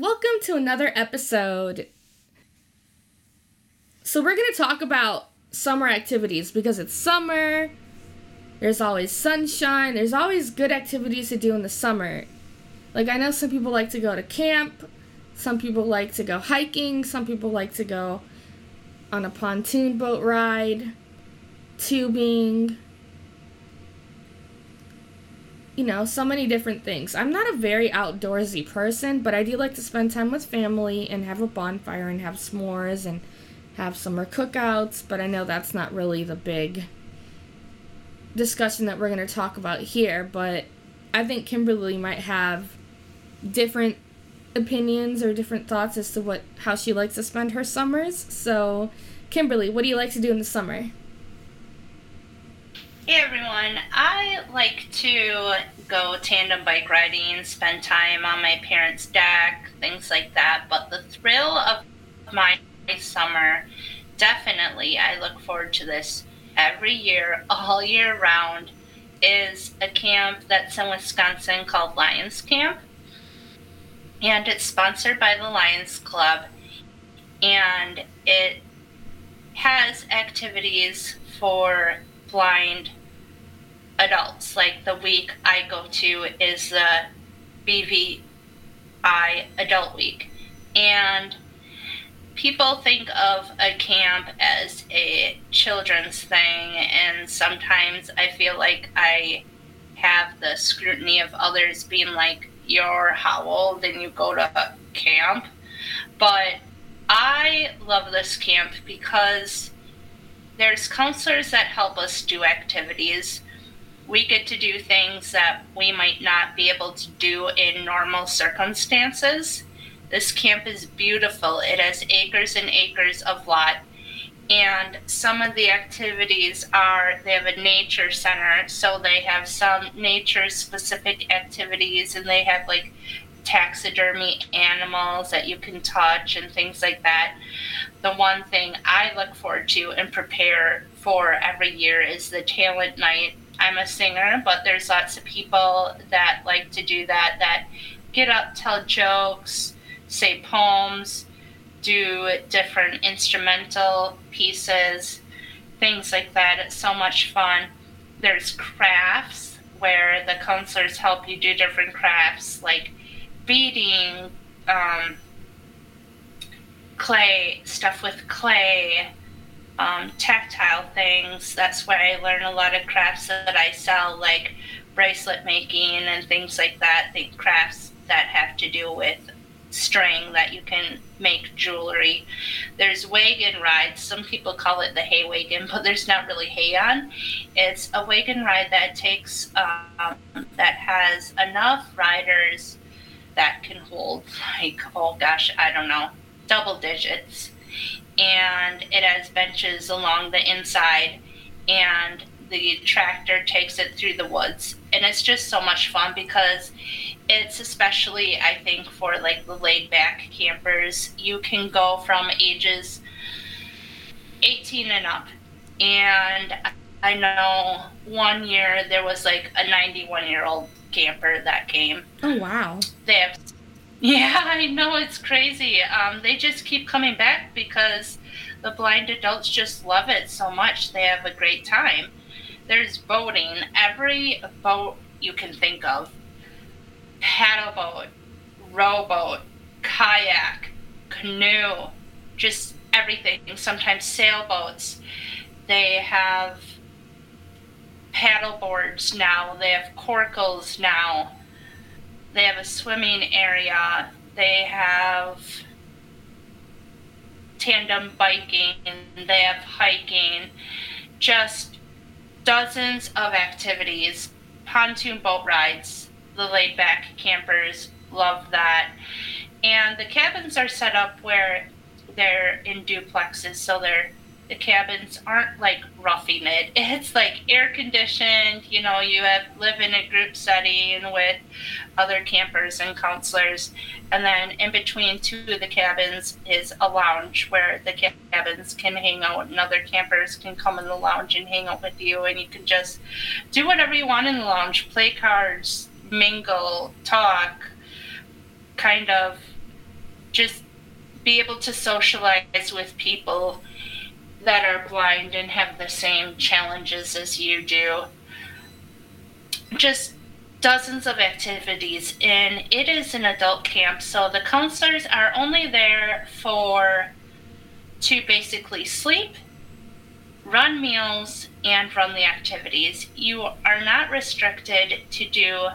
welcome to another episode. So, we're going to talk about summer activities because it's summer. There's always sunshine. There's always good activities to do in the summer. Like, I know some people like to go to camp, some people like to go hiking, some people like to go on a pontoon boat ride, tubing, you know, so many different things. I'm not a very outdoorsy person, but I do like to spend time with family and have a bonfire and have s'mores and have summer cookouts, but I know that's not really the big discussion that we're going to talk about here, but I think Kimberly might have different opinions or different thoughts as to what how she likes to spend her summers. So, Kimberly, what do you like to do in the summer? Hey everyone, I like to go tandem bike riding, spend time on my parents' deck, things like that. But the thrill of my summer, definitely, I look forward to this every year, all year round, is a camp that's in Wisconsin called Lions Camp. And it's sponsored by the Lions Club. And it has activities for blind adults. Like the week I go to is the BVI Adult Week. And people think of a camp as a children's thing, and sometimes I feel like I have the scrutiny of others being like, You're how old and you go to camp? But I love this camp because there's counselors that help us do activities we get to do things that we might not be able to do in normal circumstances. This camp is beautiful. It has acres and acres of lot. And some of the activities are they have a nature center, so they have some nature specific activities, and they have like taxidermy animals that you can touch and things like that. The one thing I look forward to and prepare for every year is the talent night I'm a singer, but there's lots of people that like to do that, that get up, tell jokes, say poems, do different instrumental pieces, things like that. It's so much fun. There's crafts where the counselors help you do different crafts like beading, um, clay, stuff with clay, um, tactile things. That's where I learn a lot of crafts that I sell, like bracelet making and things like that. The crafts that have to do with string that you can make jewelry. There's wagon rides. Some people call it the hay wagon, but there's not really hay on. It's a wagon ride that takes um, that has enough riders that can hold like oh gosh, I don't know, double digits and it has benches along the inside and the tractor takes it through the woods. And it's just so much fun because it's especially i think for like the laid back campers. You can go from ages 18 and up. And i know one year there was like a 91 year old camper that came. Oh wow. They have yeah, I know it's crazy. Um, they just keep coming back because the blind adults just love it so much. They have a great time. There's boating, every boat you can think of paddle boat, rowboat, kayak, canoe, just everything. Sometimes sailboats. They have paddle boards now, they have corkles now they have a swimming area. They have tandem biking. They have hiking. Just dozens of activities. Pontoon boat rides. The laid back campers love that. And the cabins are set up where they're in duplexes, so they're the cabins aren't like roughing it. It's like air conditioned. You know, you have live in a group setting with other campers and counselors, and then in between two of the cabins is a lounge where the cabins can hang out, and other campers can come in the lounge and hang out with you, and you can just do whatever you want in the lounge, play cards, mingle, talk, kind of just be able to socialize with people that are blind and have the same challenges as you do. Just dozens of activities, and it is an adult camp, so the counselors are only there for to basically sleep, run meals, and run the activities. You are not restricted to do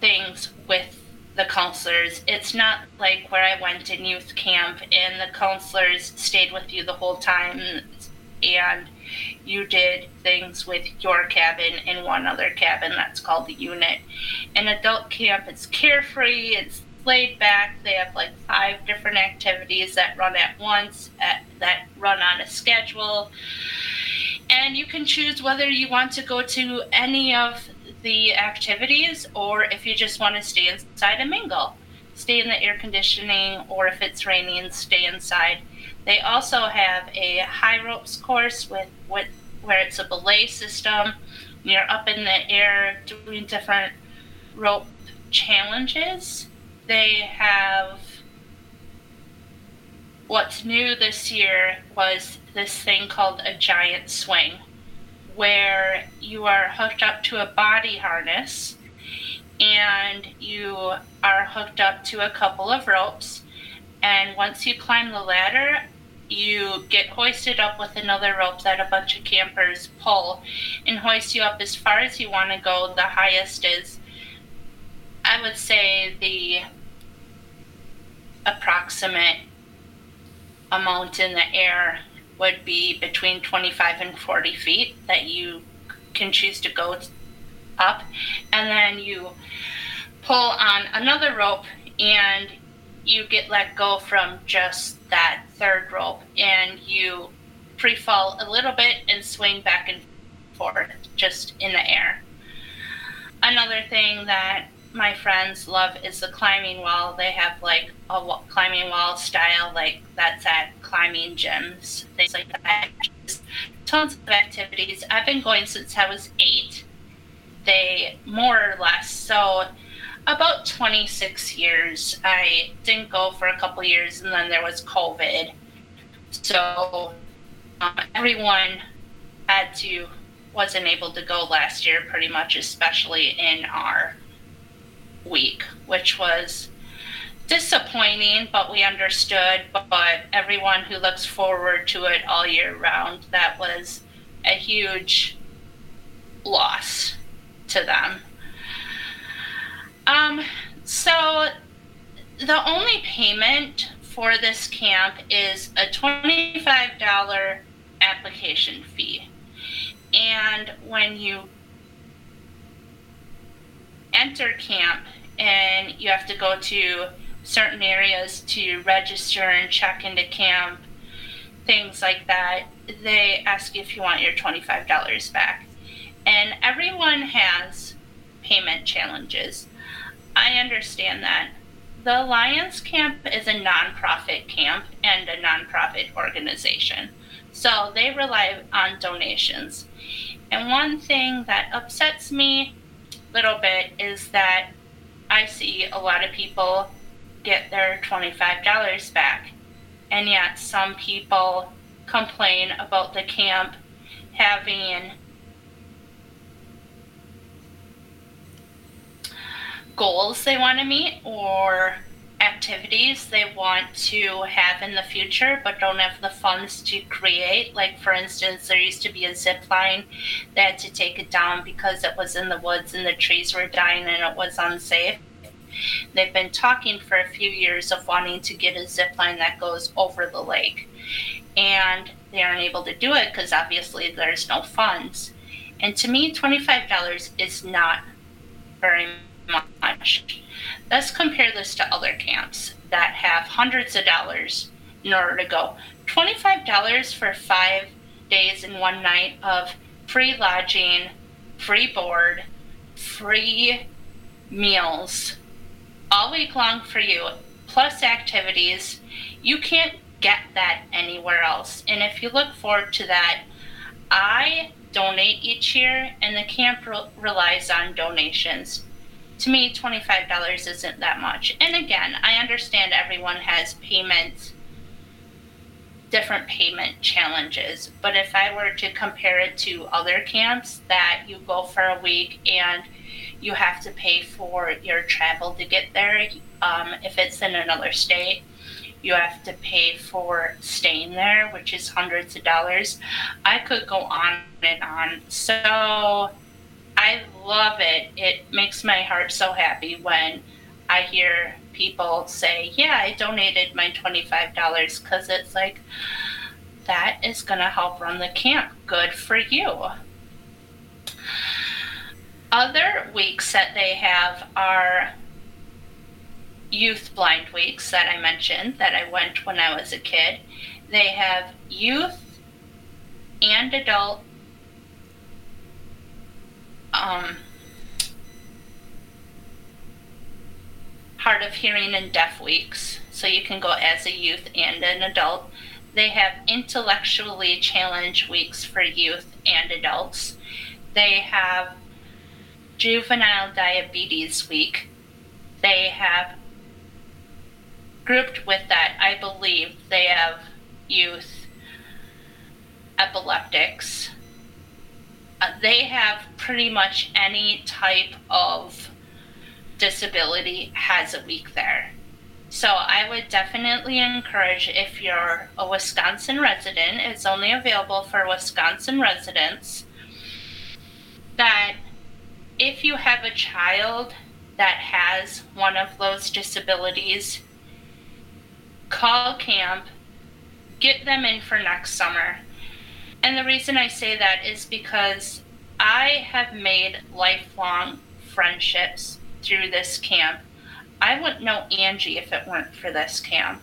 things with the counselors. It's not like where I went in youth camp and the counselors stayed with you the whole time and you did things with your cabin and one other cabin that's called the unit. In adult camp, it's carefree, it's laid back. They have like five different activities that run at once, at, that run on a schedule. And you can choose whether you want to go to any of the activities or if you just want to stay inside and mingle. Stay in the air conditioning, or if it's raining, stay inside. They also have a high ropes course with, with where it's a belay system. You're up in the air doing different rope challenges. They have what's new this year was this thing called a giant swing where you are hooked up to a body harness and you are hooked up to a couple of ropes. And once you climb the ladder, you get hoisted up with another rope that a bunch of campers pull and hoist you up as far as you want to go. The highest is, I would say, the approximate amount in the air would be between 25 and 40 feet that you can choose to go up. And then you pull on another rope and you get let go from just that third rope and you free fall a little bit and swing back and forth just in the air. Another thing that my friends love is the climbing wall. They have like a climbing wall style, like that's at climbing gyms, things like that. Just tons of activities. I've been going since I was eight. They more or less. So about 26 years. I didn't go for a couple years, and then there was COVID. So um, everyone had to wasn't able to go last year, pretty much, especially in our week, which was disappointing, but we understood. But everyone who looks forward to it all year round, that was a huge loss to them. Um, so the only payment for this camp is a $25 application fee. And when you enter camp and you have to go to certain areas to register and check into camp, things like that, they ask if you want your $25 back. And everyone has payment challenges. I understand that. The Lions Camp is a nonprofit camp and a nonprofit organization. So they rely on donations. And one thing that upsets me a little bit is that I see a lot of people get their $25 back. And yet some people complain about the camp having goals they want to meet or activities they want to have in the future but don't have the funds to create. Like, for instance, there used to be a zip line. They had to take it down because it was in the woods and the trees were dying and it was unsafe. They've been talking for a few years of wanting to get a zip line that goes over the lake. And they aren't able to do it because obviously there's no funds. And to me, $25 is not very much. Let's compare this to other camps that have hundreds of dollars in order to go. $25 for five days and one night of free lodging, free board, free meals all week long for you, plus activities. You can't get that anywhere else. And if you look forward to that, I donate each year, and the camp re- relies on donations to me, $25 isn't that much. And again, I understand everyone has payment, different payment challenges. But if I were to compare it to other camps that you go for a week and you have to pay for your travel to get there, um, if it's in another state, you have to pay for staying there, which is hundreds of dollars. I could go on and on. So I love it. It makes my heart so happy when I hear people say, Yeah, I donated my $25 because it's like, that is going to help run the camp. Good for you. Other weeks that they have are youth blind weeks that I mentioned that I went when I was a kid. They have youth and adult um, hard of hearing and deaf weeks. So you can go as a youth and an adult. They have intellectually challenged weeks for youth and adults. They have juvenile diabetes week. They have grouped with that, I believe, they have youth epileptics uh, they have pretty much any type of disability has a week there. So I would definitely encourage if you're a Wisconsin resident, it's only available for Wisconsin residents, that if you have a child that has one of those disabilities, call camp, get them in for next summer and the reason I say that is because I have made lifelong friendships through this camp. I wouldn't know Angie if it weren't for this camp.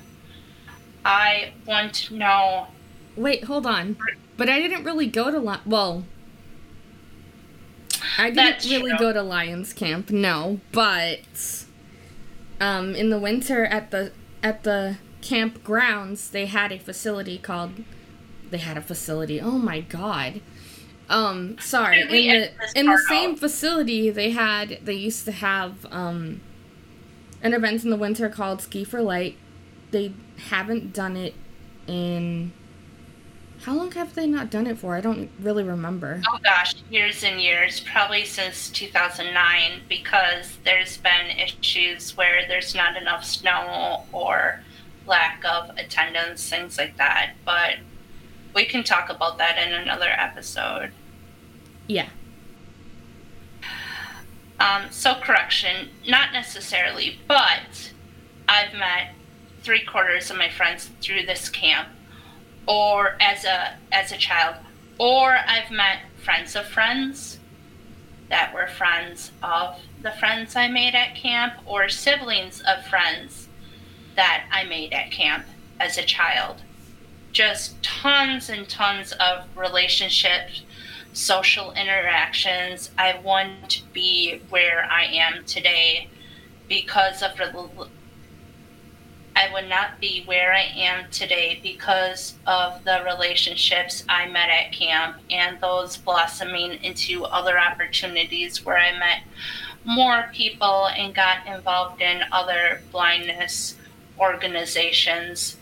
I wouldn't know. Wait, hold on. But I didn't really go to well. I didn't really go to Lions camp, no. But um, in the winter at the at the camp grounds, they had a facility called they had a facility. Oh my god. Um, sorry. In the in the same facility, they had they used to have um an event in the winter called Ski for Light. They haven't done it in how long have they not done it for? I don't really remember. Oh gosh, years and years, probably since 2009 because there's been issues where there's not enough snow or lack of attendance, things like that. But we can talk about that in another episode. Yeah. Um, so correction, not necessarily, but I've met three quarters of my friends through this camp, or as a as a child, or I've met friends of friends that were friends of the friends I made at camp, or siblings of friends that I made at camp as a child just tons and tons of relationships, social interactions. I want to be where I am today because of the. I would not be where I am today because of the relationships I met at camp and those blossoming into other opportunities where I met more people and got involved in other blindness organizations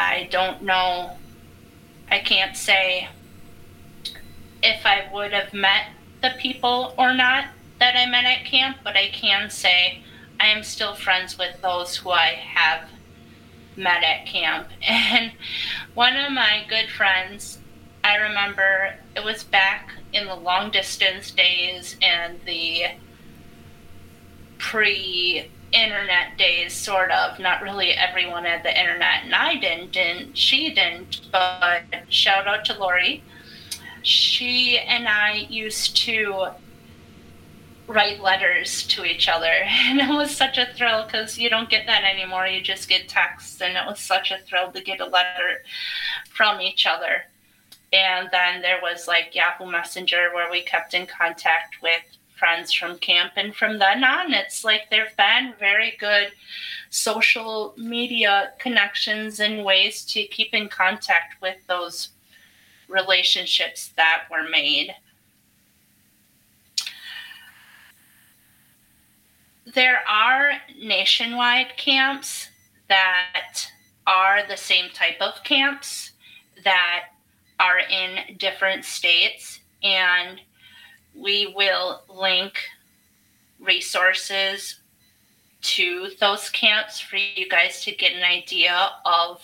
I don't know. I can't say if I would have met the people or not that I met at camp, but I can say I am still friends with those who I have met at camp. And one of my good friends, I remember it was back in the long distance days and the pre internet days, sort of. Not really everyone had the internet, and I didn't, and she didn't. But shout out to Lori. She and I used to write letters to each other, and it was such a thrill because you don't get that anymore. You just get texts, and it was such a thrill to get a letter from each other. And then there was like Yahoo Messenger where we kept in contact with friends from camp. And from then on, it's like there've been very good social media connections and ways to keep in contact with those relationships that were made. There are nationwide camps that are the same type of camps that are in different states, and we will link resources to those camps for you guys to get an idea of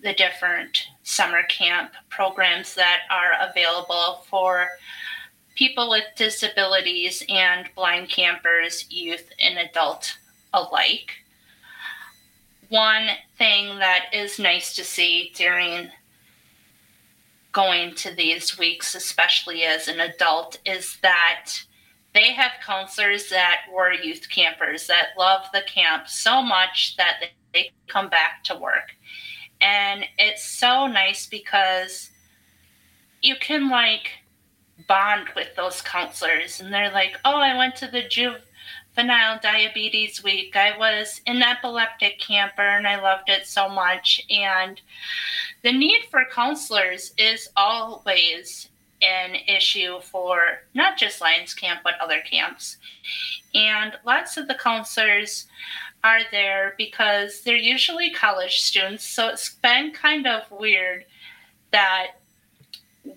the different summer camp programs that are available for people with disabilities and blind campers, youth, and adult alike. One thing that is nice to see during going to these weeks, especially as an adult, is that they have counselors that were youth campers that love the camp so much that they come back to work. And it's so nice because you can like bond with those counselors and they're like, "Oh, I went to the juvenile diabetes week. I was an epileptic camper and I loved it so much." And the need for counselors is always an issue for not just Lions Camp but other camps. And lots of the counselors are there because they're usually college students. So it's been kind of weird that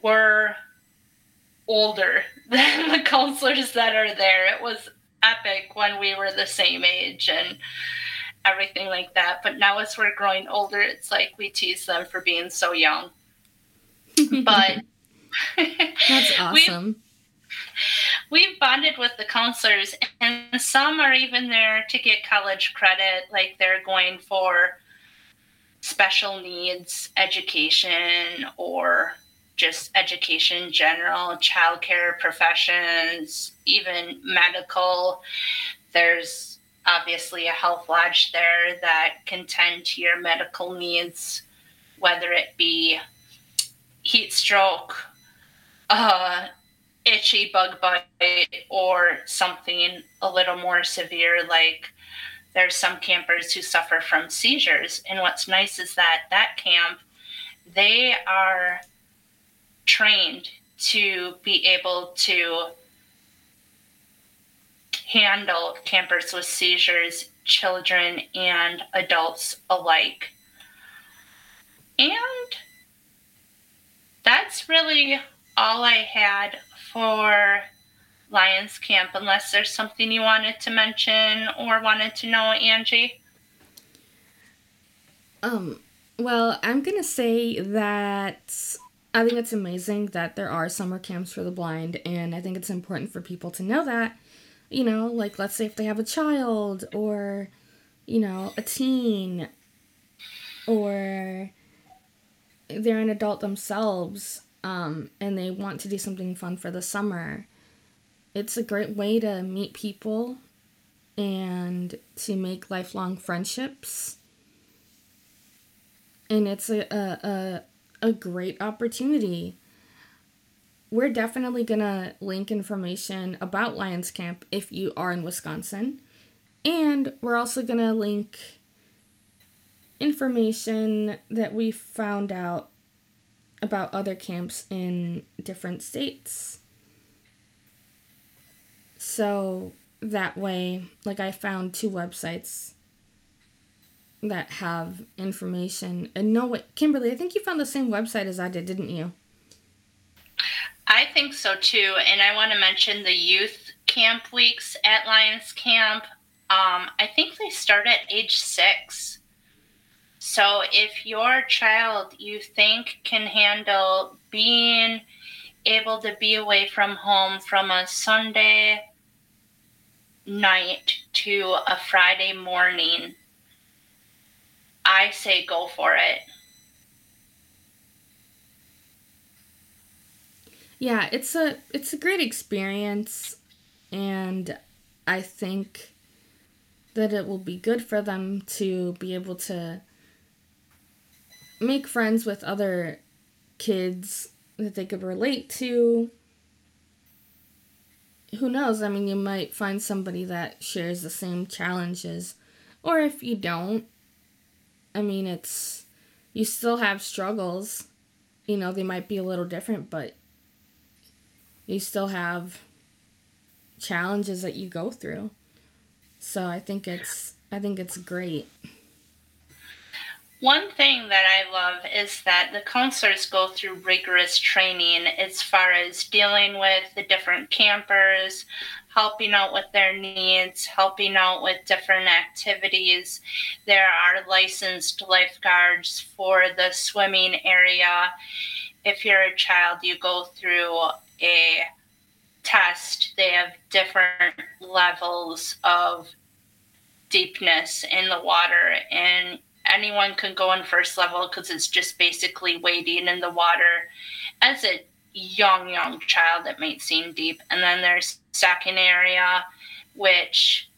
we're older than the counselors that are there. It was epic when we were the same age and everything like that. But now as we're growing older, it's like we tease them for being so young. But that's awesome. We've, we've bonded with the counselors, and some are even there to get college credit, like they're going for special needs education or just education in general, childcare professions, even medical. There's obviously a health lodge there that can tend to your medical needs, whether it be heat stroke, uh, itchy bug bite, or something a little more severe like there's some campers who suffer from seizures. And what's nice is that that camp, they are trained to be able to handle campers with seizures, children and adults alike. And that's really all I had for Lions Camp, unless there's something you wanted to mention or wanted to know, Angie. Um, well, I'm gonna say that I think it's amazing that there are summer camps for the blind, and I think it's important for people to know that. You know, like let's say if they have a child or, you know, a teen or they're an adult themselves um, and they want to do something fun for the summer. It's a great way to meet people and to make lifelong friendships. And it's a, a, a a great opportunity. We're definitely going to link information about Lions Camp if you are in Wisconsin. And we're also going to link information that we found out about other camps in different states. So that way, like I found two websites that have information and know what Kimberly, I think you found the same website as I did, didn't you? I think so too. And I want to mention the youth camp weeks at Lions Camp. Um, I think they start at age six. So if your child you think can handle being able to be away from home from a Sunday night to a Friday morning I say go for it. Yeah, it's a it's a great experience and I think that it will be good for them to be able to make friends with other kids that they could relate to. Who knows? I mean, you might find somebody that shares the same challenges. Or if you don't, I mean, it's you still have struggles. You know, they might be a little different, but you still have challenges that you go through. So I think it's I think it's great. One thing that I love is that the counselors go through rigorous training as far as dealing with the different campers, helping out with their needs, helping out with different activities. There are licensed lifeguards for the swimming area. If you're a child, you go through a test. They have different levels of deepness in the water, and anyone can go in first level because it's just basically wading in the water. As a young, young child, it might seem deep. And then there's second area, which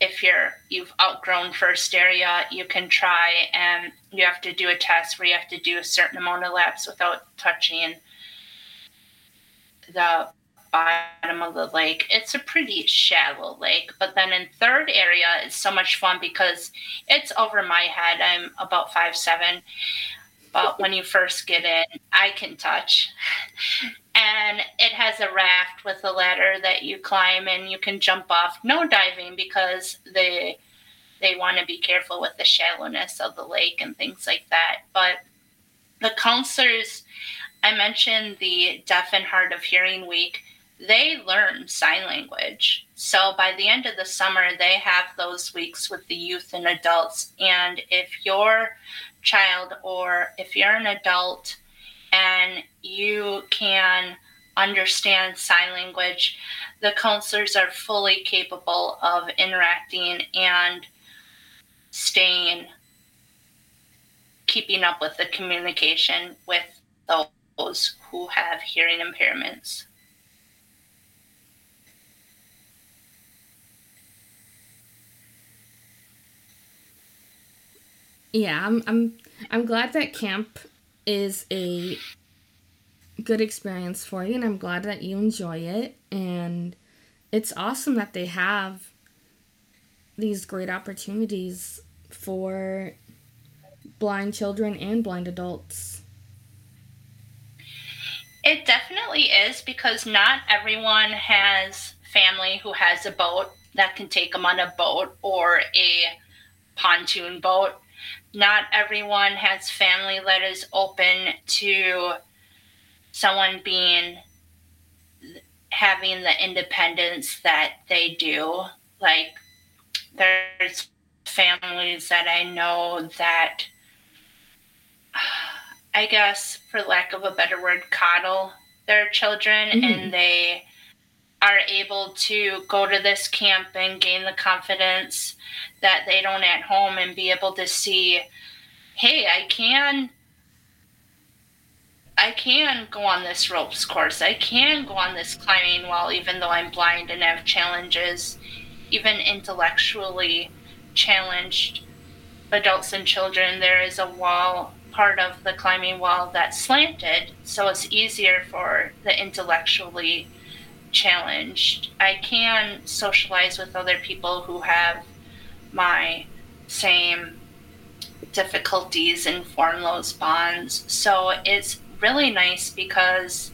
if you're you've outgrown first area, you can try and you have to do a test where you have to do a certain amount of laps without touching the bottom of the lake. It's a pretty shallow lake, but then in third area it's so much fun because it's over my head. I'm about five seven, but when you first get in, I can touch. And it has a raft with a ladder that you climb and you can jump off. No diving because they they want to be careful with the shallowness of the lake and things like that. But the counselors I mentioned the Deaf and Hard of Hearing Week they learn sign language. So by the end of the summer, they have those weeks with the youth and adults. And if your child or if you're an adult and you can understand sign language, the counselors are fully capable of interacting and staying, keeping up with the communication with those who have hearing impairments. Yeah, I'm I'm I'm glad that camp is a good experience for you and I'm glad that you enjoy it and it's awesome that they have these great opportunities for blind children and blind adults. It definitely is because not everyone has family who has a boat that can take them on a boat or a pontoon boat not everyone has family that is open to someone being having the independence that they do. Like there's families that I know that I guess for lack of a better word coddle their children mm-hmm. and they are able to go to this camp and gain the confidence that they don't at home and be able to see hey i can i can go on this ropes course. I can go on this climbing wall even though i'm blind and have challenges even intellectually challenged adults and children. There is a wall part of the climbing wall that's slanted so it's easier for the intellectually challenged. I can socialize with other people who have my same difficulties and form those bonds. So it's really nice because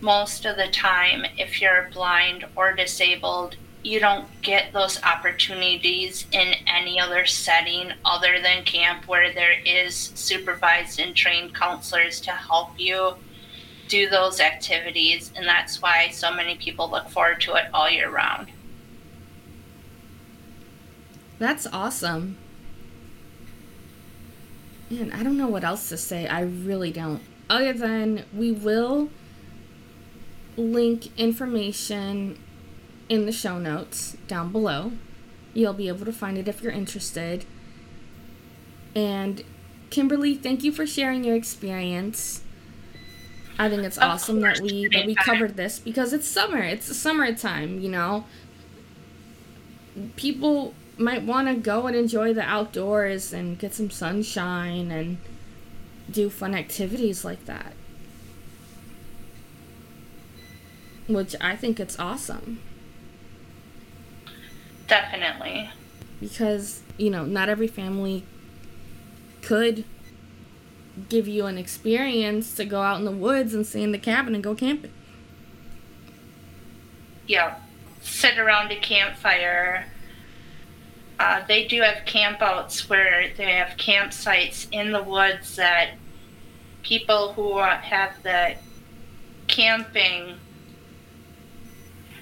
most of the time, if you're blind or disabled, you don't get those opportunities in any other setting other than camp where there is supervised and trained counselors to help you do those activities, and that's why so many people look forward to it all year round. That's awesome. Man, I don't know what else to say. I really don't. Other than we will link information in the show notes down below. You'll be able to find it if you're interested. And Kimberly, thank you for sharing your experience. I think it's awesome that we that we covered this because it's summer. It's the summertime, you know. People might want to go and enjoy the outdoors and get some sunshine and do fun activities like that. Which I think it's awesome. Definitely. Because, you know, not every family could give you an experience to go out in the woods and stay in the cabin and go camping. Yeah. Sit around a campfire, uh, they do have campouts where they have campsites in the woods that people who have the camping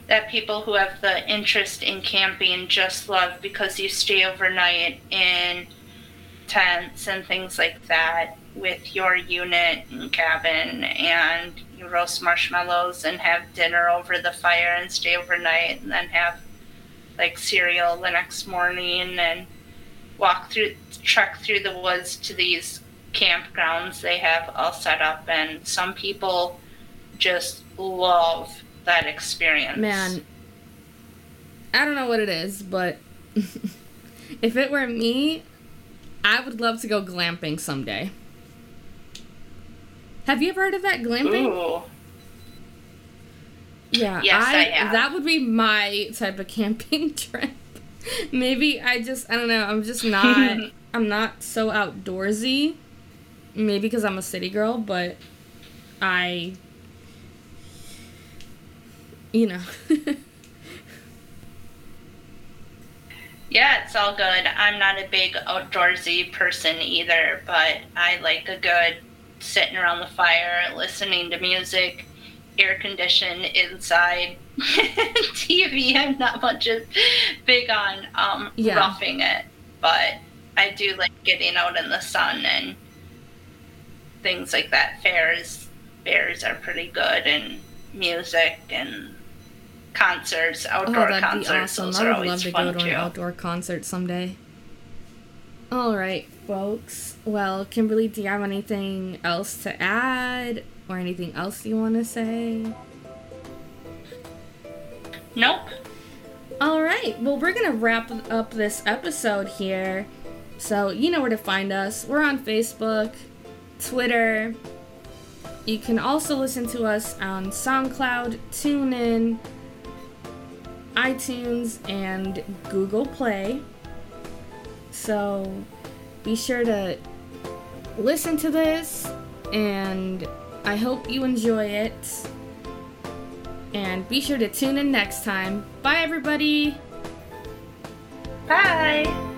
that people who have the interest in camping just love because you stay overnight in tents and things like that with your unit and cabin and you roast marshmallows and have dinner over the fire and stay overnight and then have like cereal the next morning and walk through trek through the woods to these campgrounds they have all set up. And some people just love that experience. Man, I don't know what it is, but if it were me, I would love to go glamping someday. Have you ever heard of that glamping? Ooh. Yeah, Yes, I, I have. that would be my type of camping trip. Maybe I just I don't know, I'm just not I'm not so outdoorsy. Maybe because I'm a city girl, but I you know. Yeah, it's all good. I'm not a big outdoorsy person either, but I like a good sitting around the fire, listening to music, air conditioned inside TV. I'm not much of big on um, Yeah. roughing it, but I do like getting out in the sun and things like that. Fairs, fairs are pretty good, and music and concerts, Oh, outdoor be concerts. awesome. Those I are would always love to fun go to too. an outdoor concert someday. All right, folks. Well, Kimberly, do you have anything else to add or anything else you want to say? Nope. All right. Well, we're going to wrap up this episode here. So, you know where to find us. We're on Facebook, Twitter. You can also listen to us on SoundCloud, TuneIn, iTunes, and Google Play. So, be sure to listen to this, and I hope you enjoy it. And be sure to tune in next time. Bye, everybody. Bye.